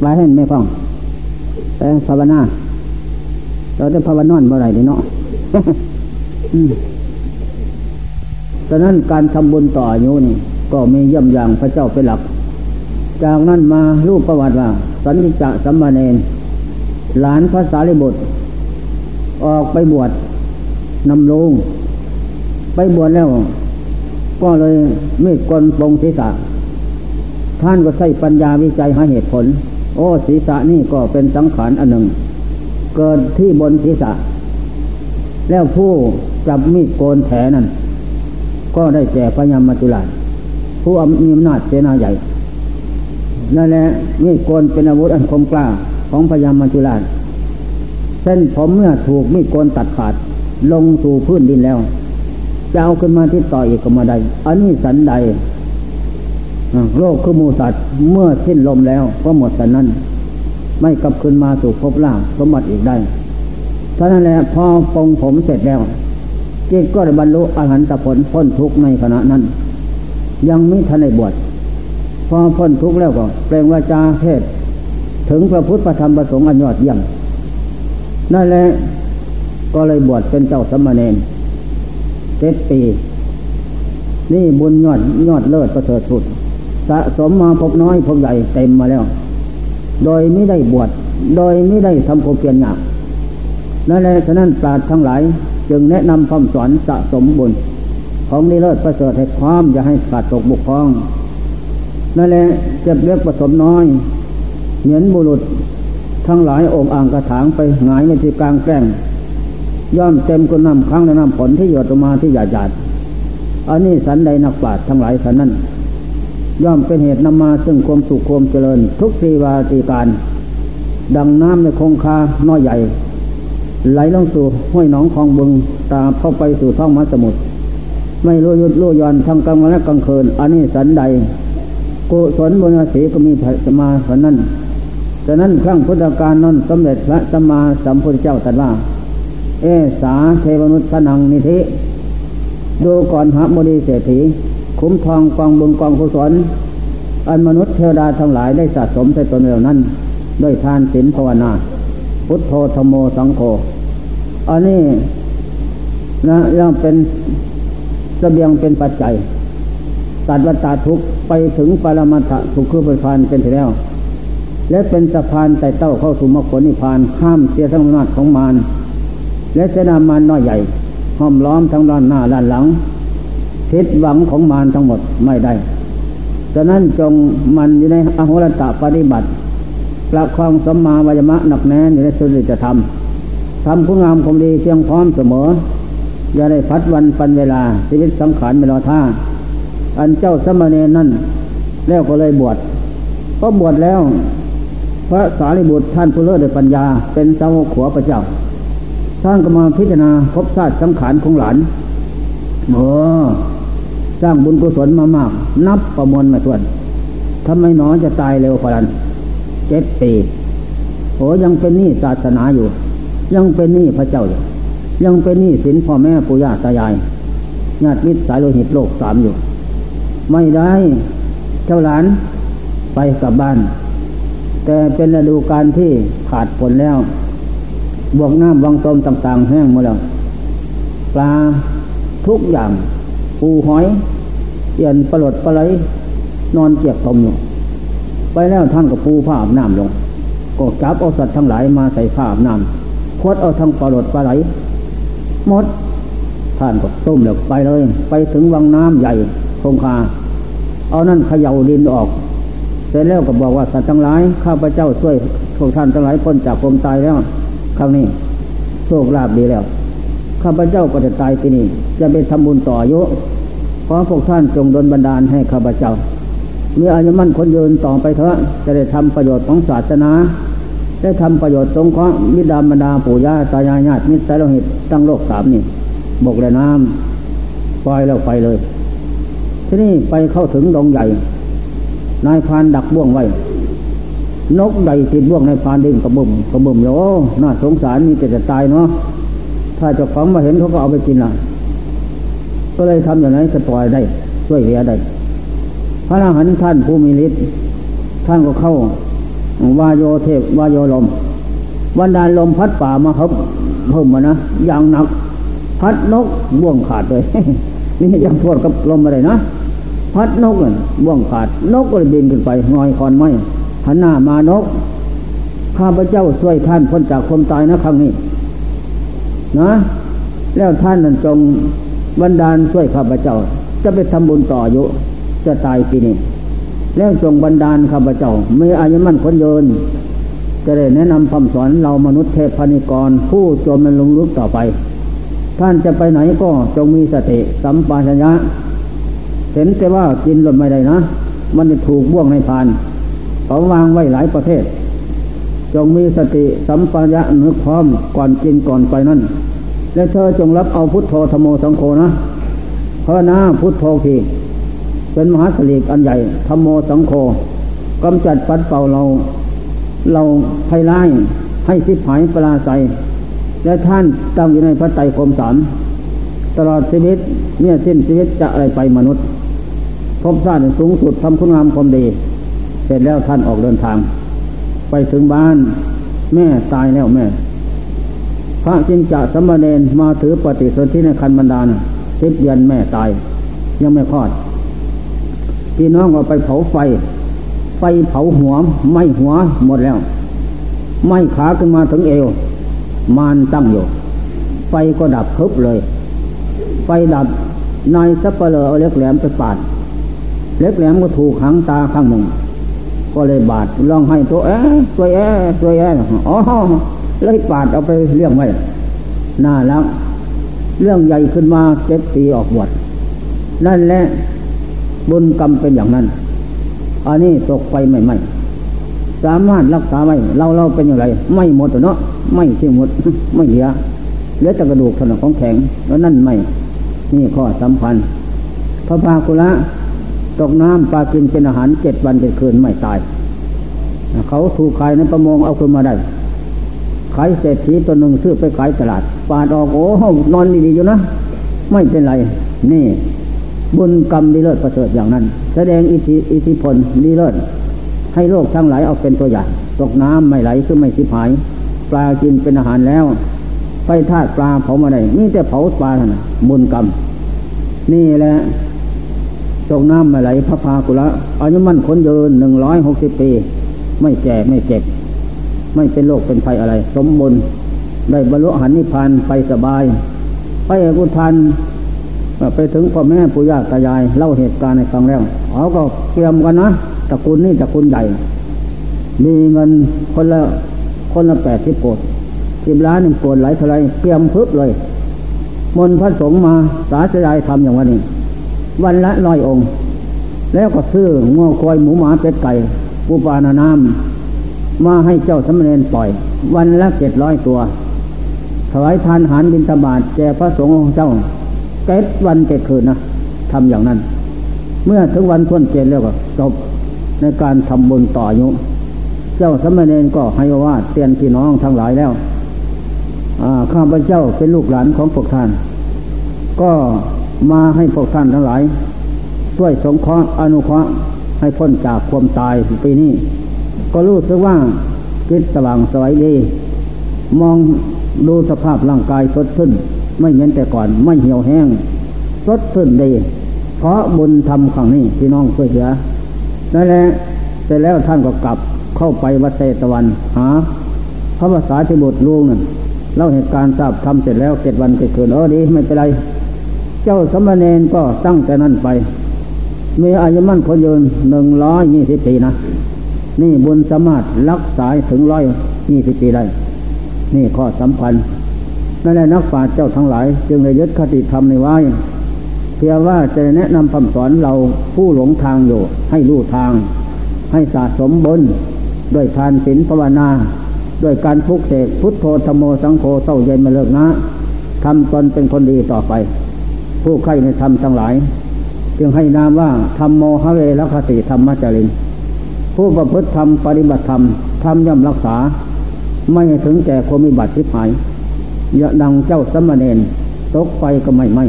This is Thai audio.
ไว้ให้ไม่ฟังแต่ภาวนาเราจะภาวนอนเมื่อไรดีเนาะฉะนั้นการทำบุญต่ออายุนี่ ก็มีเยี่ยมอย่างพระเจ้าเป็นหลัก จากนั้นมารูปประวัติว่า สันติจะสัมมาเนนหลานพระสารีบุตร ออกไปบวชนำลงไปบวชแล้ว ก็เลยเมตกลปงศีรษะ ท่านก็ใช้ปัญญาวิจัยหาเหตุผล โอ้ศีรษะนี่ก็เป็นสังขารอันหนึ่ง เกิดที่บนศีรษะ แล้วผู้จับมีดโกนแผลนั้นก็ได้แก่พญามัจจุราชผู้มีอำนาจเสนาใหญ่นั่นแหละมีดโกนเป็นอาวุธอันคมกล้าของพญามัจจุราชเส้นผมเมื่อถูกมีดโกนตัดขาด ลงสู่พื้นดินแล้วจะเอาขึ้นมาที่ต่ออีกก็มาได้อันนี้สันใด โลกคือมูสัตว์เมื่อสิ้นลมแล้วก็หมดสันนั้น ไม่กลับขึ้นมาสู่ภพล่างสมบัติอีกได้ท่านั้นแหละพอปองผมเสร็จแล้วจิตก็ได้บรรลุอรหันตผลพ้นทุกข์ในขณะนั้น ยังไม่ทันได้บวชพอพ้นทุกข์แล้วก็เปล่งวาจาเทศ ถึงพระพุทธธรรมประสงค์อันยอดเยี่ยมนั่นแหละก็เลยบวชเป็นเจ้าสมณเณรเจ็ดปี นี่บุญยอดยอดเลิศประเสริฐสุด สะสมมาพบน้อยพบใหญ่เต็มมาแล้ว โดยไม่ได้บวชโดยไม่ได้ทำโคเพียรหยาบนั่นแหละฉะนั้นปราชญ์ทั้งหลายจึงแนะนำคำสอนสะสมบุญ ของนิเลิศประเสริฐให้ความอย่าให้ขาดตกบุกคลอง นั่นแหละเจ็บเล็กผสมน้อย เหมือนบุรุษ ทั้งหลายองค์อ่างกระถางไปหงายในที่กลางแกล้งย่อมเต็มกุนน้ำครั้งในน้ำผลที่หยดออกมาที่หยาดหยาดอันนี้สันใดนักปราชญ์ทั้งหลายสันนั้น ย่อมเป็นเหตุนำมาซึ่งความสุขความเจริญ ทุกทีวาตีการ ดังน้ำในคงคาน้อยใหญ่ ไหลลงสู่ห้วยหนองคลองบึงตาเข้าไปสู่ท้องมหาสมุทรไม่รู้ยุดรู้ย่อนทั้งกลางวันและกลางคืนอันนี้สันใดกุศลบุญศีก็มีสมาสันนั้นฉะนั้นครั้งพุทธกาลนั้นสมเด็จพระสัมมาสัมพุทธเจ้าตรัสว่า เอสาเทวนุสนังนิธิ ดูก่อนหาบดีเศรษฐี คุ้มทองกองบุญกองกุศลอันมนุษย์เทวดาทั้งหลายได้สะสมใส่ตนเหล่านั้น ด้วยทานศีลภาวนา พุทโธธโมสังโฆอันนี้นะยังเป็นระเบียงเป็นปัจจัย ตัดวัตาทุกไปถึงปรมาถทุกคือเป็นพานเป็นที่แล้ว และเป็นสะพานไต่เต้าเข้าสู่มรรคผลนิพพานข้ามเสียทั้งอำนาจของมารและเสนามันน้อยใหญ่ห้อมล้อมทั้งด้านหน้าด้านหลัง ทิศหวังของมารทั้งหมดไม่ได้ฉะนั้นจงมันอยู่ในอโหรตะปฏิบัติประคองสัมมาวายมะหนักแน่นอยู่ในสุริจะทำทำคุณงามคมดีเพียงพร้อมเสมอ อย่าได้พัดวันปันเวลาชีวิตสังขารไม่รอท่า อันเจ้าสมณเณรนั่น แล้วก็เลยบวชก็บวชแล้ว พระสารีบุตรท่านผู้เลิศด้วยปัญญา เป็นสาวกขัวพระเจ้า ท่านก็มาพิจารณาพบชาติสังขารของหลานเออ สร้างบุญกุศลมามาก นับประมวลมาส่วนทำไมหนอจะตายเร็วพลันเจ็ดปีโอ้ยังเป็นหนี้ศาสนาอยู่ ยังเป็นหนี้พระเจ้าอยู่ ยังเป็นหนี้สินพ่อแม่ปู่ย่าตายายญาติมิตรสายโลหิตโลกสามอยู่ ไม่ได้เจ้าหลานไปกลับบ้าน แต่เป็นฤดูการที่ขาดผลแล้ว บวกน้ำวังต้มต่าง ๆ แห้งหมดแล้ว ปลาทุกอย่าง ปูหอยเอียนปลดปลายนอนเจียกตมอยู่ไปแล้วท่านก็ปูผ้าอาบน้ำลง ก็จับเอาสัตว์ทั้งหลายมาใส่ผ้าอาบน้ำคดเอาทั้งปลดปลายหมด ท่านก็ต้มเหลือไปเลย ไปถึงวังน้ำใหญ่คงคา เอานั่นเขย่าดินออก เสร็จแล้วก็บอกว่าสัตว์ทั้งหลายข้าพเจ้าช่วยพวกท่านทั้งหลายพ้นจากความตายแล้วครั้งนี้โชคลาภดีแล้วข้าพเจ้าก็จะตายที่นี่ จะไปทำบุญต่ออายุ พวกท่านจงดลบันดาลให้ข้าพเจ้า มีอายุมั่นคนยืนต่อไปเถอะจะได้ทำประโยชน์ของศาสนา ได้ทำประโยชน์สงเคราะห์มิดามดาปู่ย่าตายายญาติมิตรสายโลหิตตั้งโลกสามนี่บกและน้ำปล่อยแล้วไปเลย ที่นี่ไปเข้าถึงดงใหญ่ นายพานดักบ่วงไว้ นกใดติดบ่วงในพานดิ่งกระบุ่มกระบุ่มโอ้น่าสงสารมีแต่จะตายเนาะถ้าเจ้าของมาเห็นเขาก็เอาไปกินละ ก็เลยทำอย่างนั้นจะปล่อยได้ช่วยเหลือได้พระอรหันต์ท่านผู้มีฤทธิ์ท่านก็เข้าวาโยเทพวาโยลม วันดานลมพัดป่ามาครับเพิ่มมานะอย่างหนัก พัดนกบ่วงขาดเลยนี่จะพูดกับลมอะไรนะพัดนกน่บ่วงขาด นกก็เลยบินขึ้นไปงอยคอนไม้หันหน้ามานก ข้าพเจ้าช่วยท่านพ้นจากความตายนะครั้งนี้ นะ แล้วท่านนั้นจง บันดาลช่วยข้าพเจ้า จะไปทำบุญต่ออยู่จะตายปีนี้แล้วจงบันดาลข้าพเจ้าไม่อายุมั่นคนเยินจะได้แนะนำคำสอนเรามนุษย์เทพนิกร ผู้จมมันลงลุกต่อไป ท่านจะไปไหนก็จงมีสติสัมปชัญญะเห็นแต่ว่ากินหล่นไม่ได้นะ มันจะถูกบ่วงในพานเขาวางไว้หลายประเทศ จงมีสติสัมปชัญญะนึกพร้อมก่อนกินก่อนไปนั่น และเธอจงรับเอาพุทโธธโมสังโฆนะเพราะนะพุทโธทีเป็นมหาสลีกอันใหญ่ธรรมโมสังโฆกำจัดปัดเป่าเรา เราไพร้ายให้สิบหายปลาใสและท่านตั้งอยู่ในพระไตรคมสามตลอดชีวิตเนี่ยสิ้นชีวิตจะอะไรไปมนุษย์ พบชาติสูงสุดทำคุณงามความดี เสร็จแล้วท่านออกเดินทาง ไปถึงบ้าน แม่ตายแล้วแม่ พระจินจะสมณเณรมาถือปฏิสนธิในคันบรรดาลสิบเดือนแม่ตาย ยังไม่คลอด พี่น้องก็ไปเผาไฟ ไฟเผาหัวไม่หัวหมดแล้ว ไม่ขาขึ้นมาถึงเอว มานตั้งอยู่ ไฟก็ดับคึบเลย ไฟดับนายสัปเหร่อเอาเล็กแหลมไปปาด เล็กแหลมก็ถูกหางตาข้างหนึ่ง ก็เลยบาดร้องให้ตัวแอ๊ตัวแอ๊ตัวแอ๊อ๋อ เลยปาดเอาไปเรื่องไว้น่าแล้ว เรื่องใหญ่ขึ้นมาเจ็ดปีออกบวชนั่นแหละบุญกรรมเป็นอย่างนั้น อันนี้ตกไปไม่ไม่สามารถรักษาไว้เราเราเป็นอย่างไร ไม่หมดเนาะไม่ที่หมดไม่เหลือเหลือแต่กระดูกถนนของแข็งแล้วนั่นไม่ นี่ข้อสำคัญพระพาคุระตกน้ำปลากินเป็นอาหารเจ็ดวันเจ็ดคืนไม่ตาย เขาถูกขายในประมงเอาขึ้นมาได้ ขายเศรษฐีตัวหนึ่งซื้อไปขายตลาด ปาดออกโอ้นอนดีๆอยู่นะ ไม่เป็นไรนี่ บุญกรรมดีเลิศประเสริฐอย่างนั้น แสดงอิทธิอิทธิพลดีเลิศให้โลกทั้งหลายเอาเป็นตัวอย่างตกน้ำไม่ไหลคือไม่สิบหาย ปลากินเป็นอาหารแล้วไฟธาตุปลาเผามาได้นี่แต่เผาปลาท่านั้นบุญกรรม นี่แหละตกน้ำไม่ไหลพระพากุละอายุมั่นคนยืนหนึ่งร้อยหกสิบปี ไม่แก่ไม่เจ็บ ไม่เป็นโรคเป็นภัยอะไร สมบูรณ์ได้บรรลุหันนิพพานไปสบายไปเอกุทานไปถึงพ่อแม่ปู่ย่าตายายเล่าเหตุการณ์ในฟังแล้วเขาก็เตรียมกันนะตระกูลนี่ตระกูลใหญ่ มีเงินคนละคนละแปดสิบโกดสิบล้านหนึ่งโกดหลายเท่าไรเตรียมพึบเลย มนพระสงฆ์มาสาธยายทำอย่างวันนี้ วันละร้อยองค์ แล้วก็ซื้อง้อคอยหมูหมาเป็ดไก่ปูปานาน้ำ มาให้เจ้าสมณเณรปล่อย วันละเจ็ดร้อยตัว ถวายทานหารบิณฑบาตแก่พระสงฆ์ของเจ้าเจ็ดวันเจ็ดคืนนะทำอย่างนั้น เมื่อถึงวันทวนเจนแล้วก็จบในการทำบุญต่ออายุ เจ้าสมณเณรก็ให้ว่าเตียนพี่น้องทั้งหลายแล้วข้าพเจ้าเป็นลูกหลานของพวกท่าน ก็มาให้พวกท่านทั้งหลาย ช่วยสงเคราะห์อนุเคราะห์ให้พ้นจากความตายปีนี้ ก็รู้สึกว่าจิตสว่างสวยดี มองดูสภาพร่างกายสดชื่นไม่เหมือนแต่ก่อนไม่เหี่ยวแห้ง สดชื่นดี เพราะบุญทำขังนี้พี่น้องช่วยเหลือนั่นแหละเสร็จแล้วท่านก็กลับเข้าไปวัดเตตะวันหาพระภาษาที่บุตรลุงนั่นเล่าเหตุการณ์ทราบทำเสร็จแล้วเจ็ดวันเกิดขึ้นเออดีไม่เป็นไร เจ้าสมณเณรก็ตั้งแต่นั้นไป มีอายุมั่นคนยืนหนึ่งร้อยยี่สิบปีนะ นี่บุญสามารถรักษาถึงร้อยยี่สิบปีได้นี่ข้อสำคัญนั่นแหละนักปราชญ์เจ้าทั้งหลาย จึงเลยยึดคติธรรมในไว้เพียงว่าจะแนะนำคำสอนเราผู้หลงทางอยู่ ให้รู้ทาง ให้สะสมบุญด้วยทานศีลภาวนา ด้วยการพุกเสกพุทโธธรมโมสังโฆเต้าเย็นมาเลิกนะทำตนเป็นคนดีต่อไป ผู้ใครในธรรมทั้งหลาย จึงให้นามว่าธรรมโมหเวรคติธรรมจริน ผู้ประพฤติธรรมปฏิบัติธรรมทำย่อมรักษา ไม่ถึงแก่ความมีบัติทิพหายอย่าดังเจ้าสมณเณรตกไปก็ไม่ไม่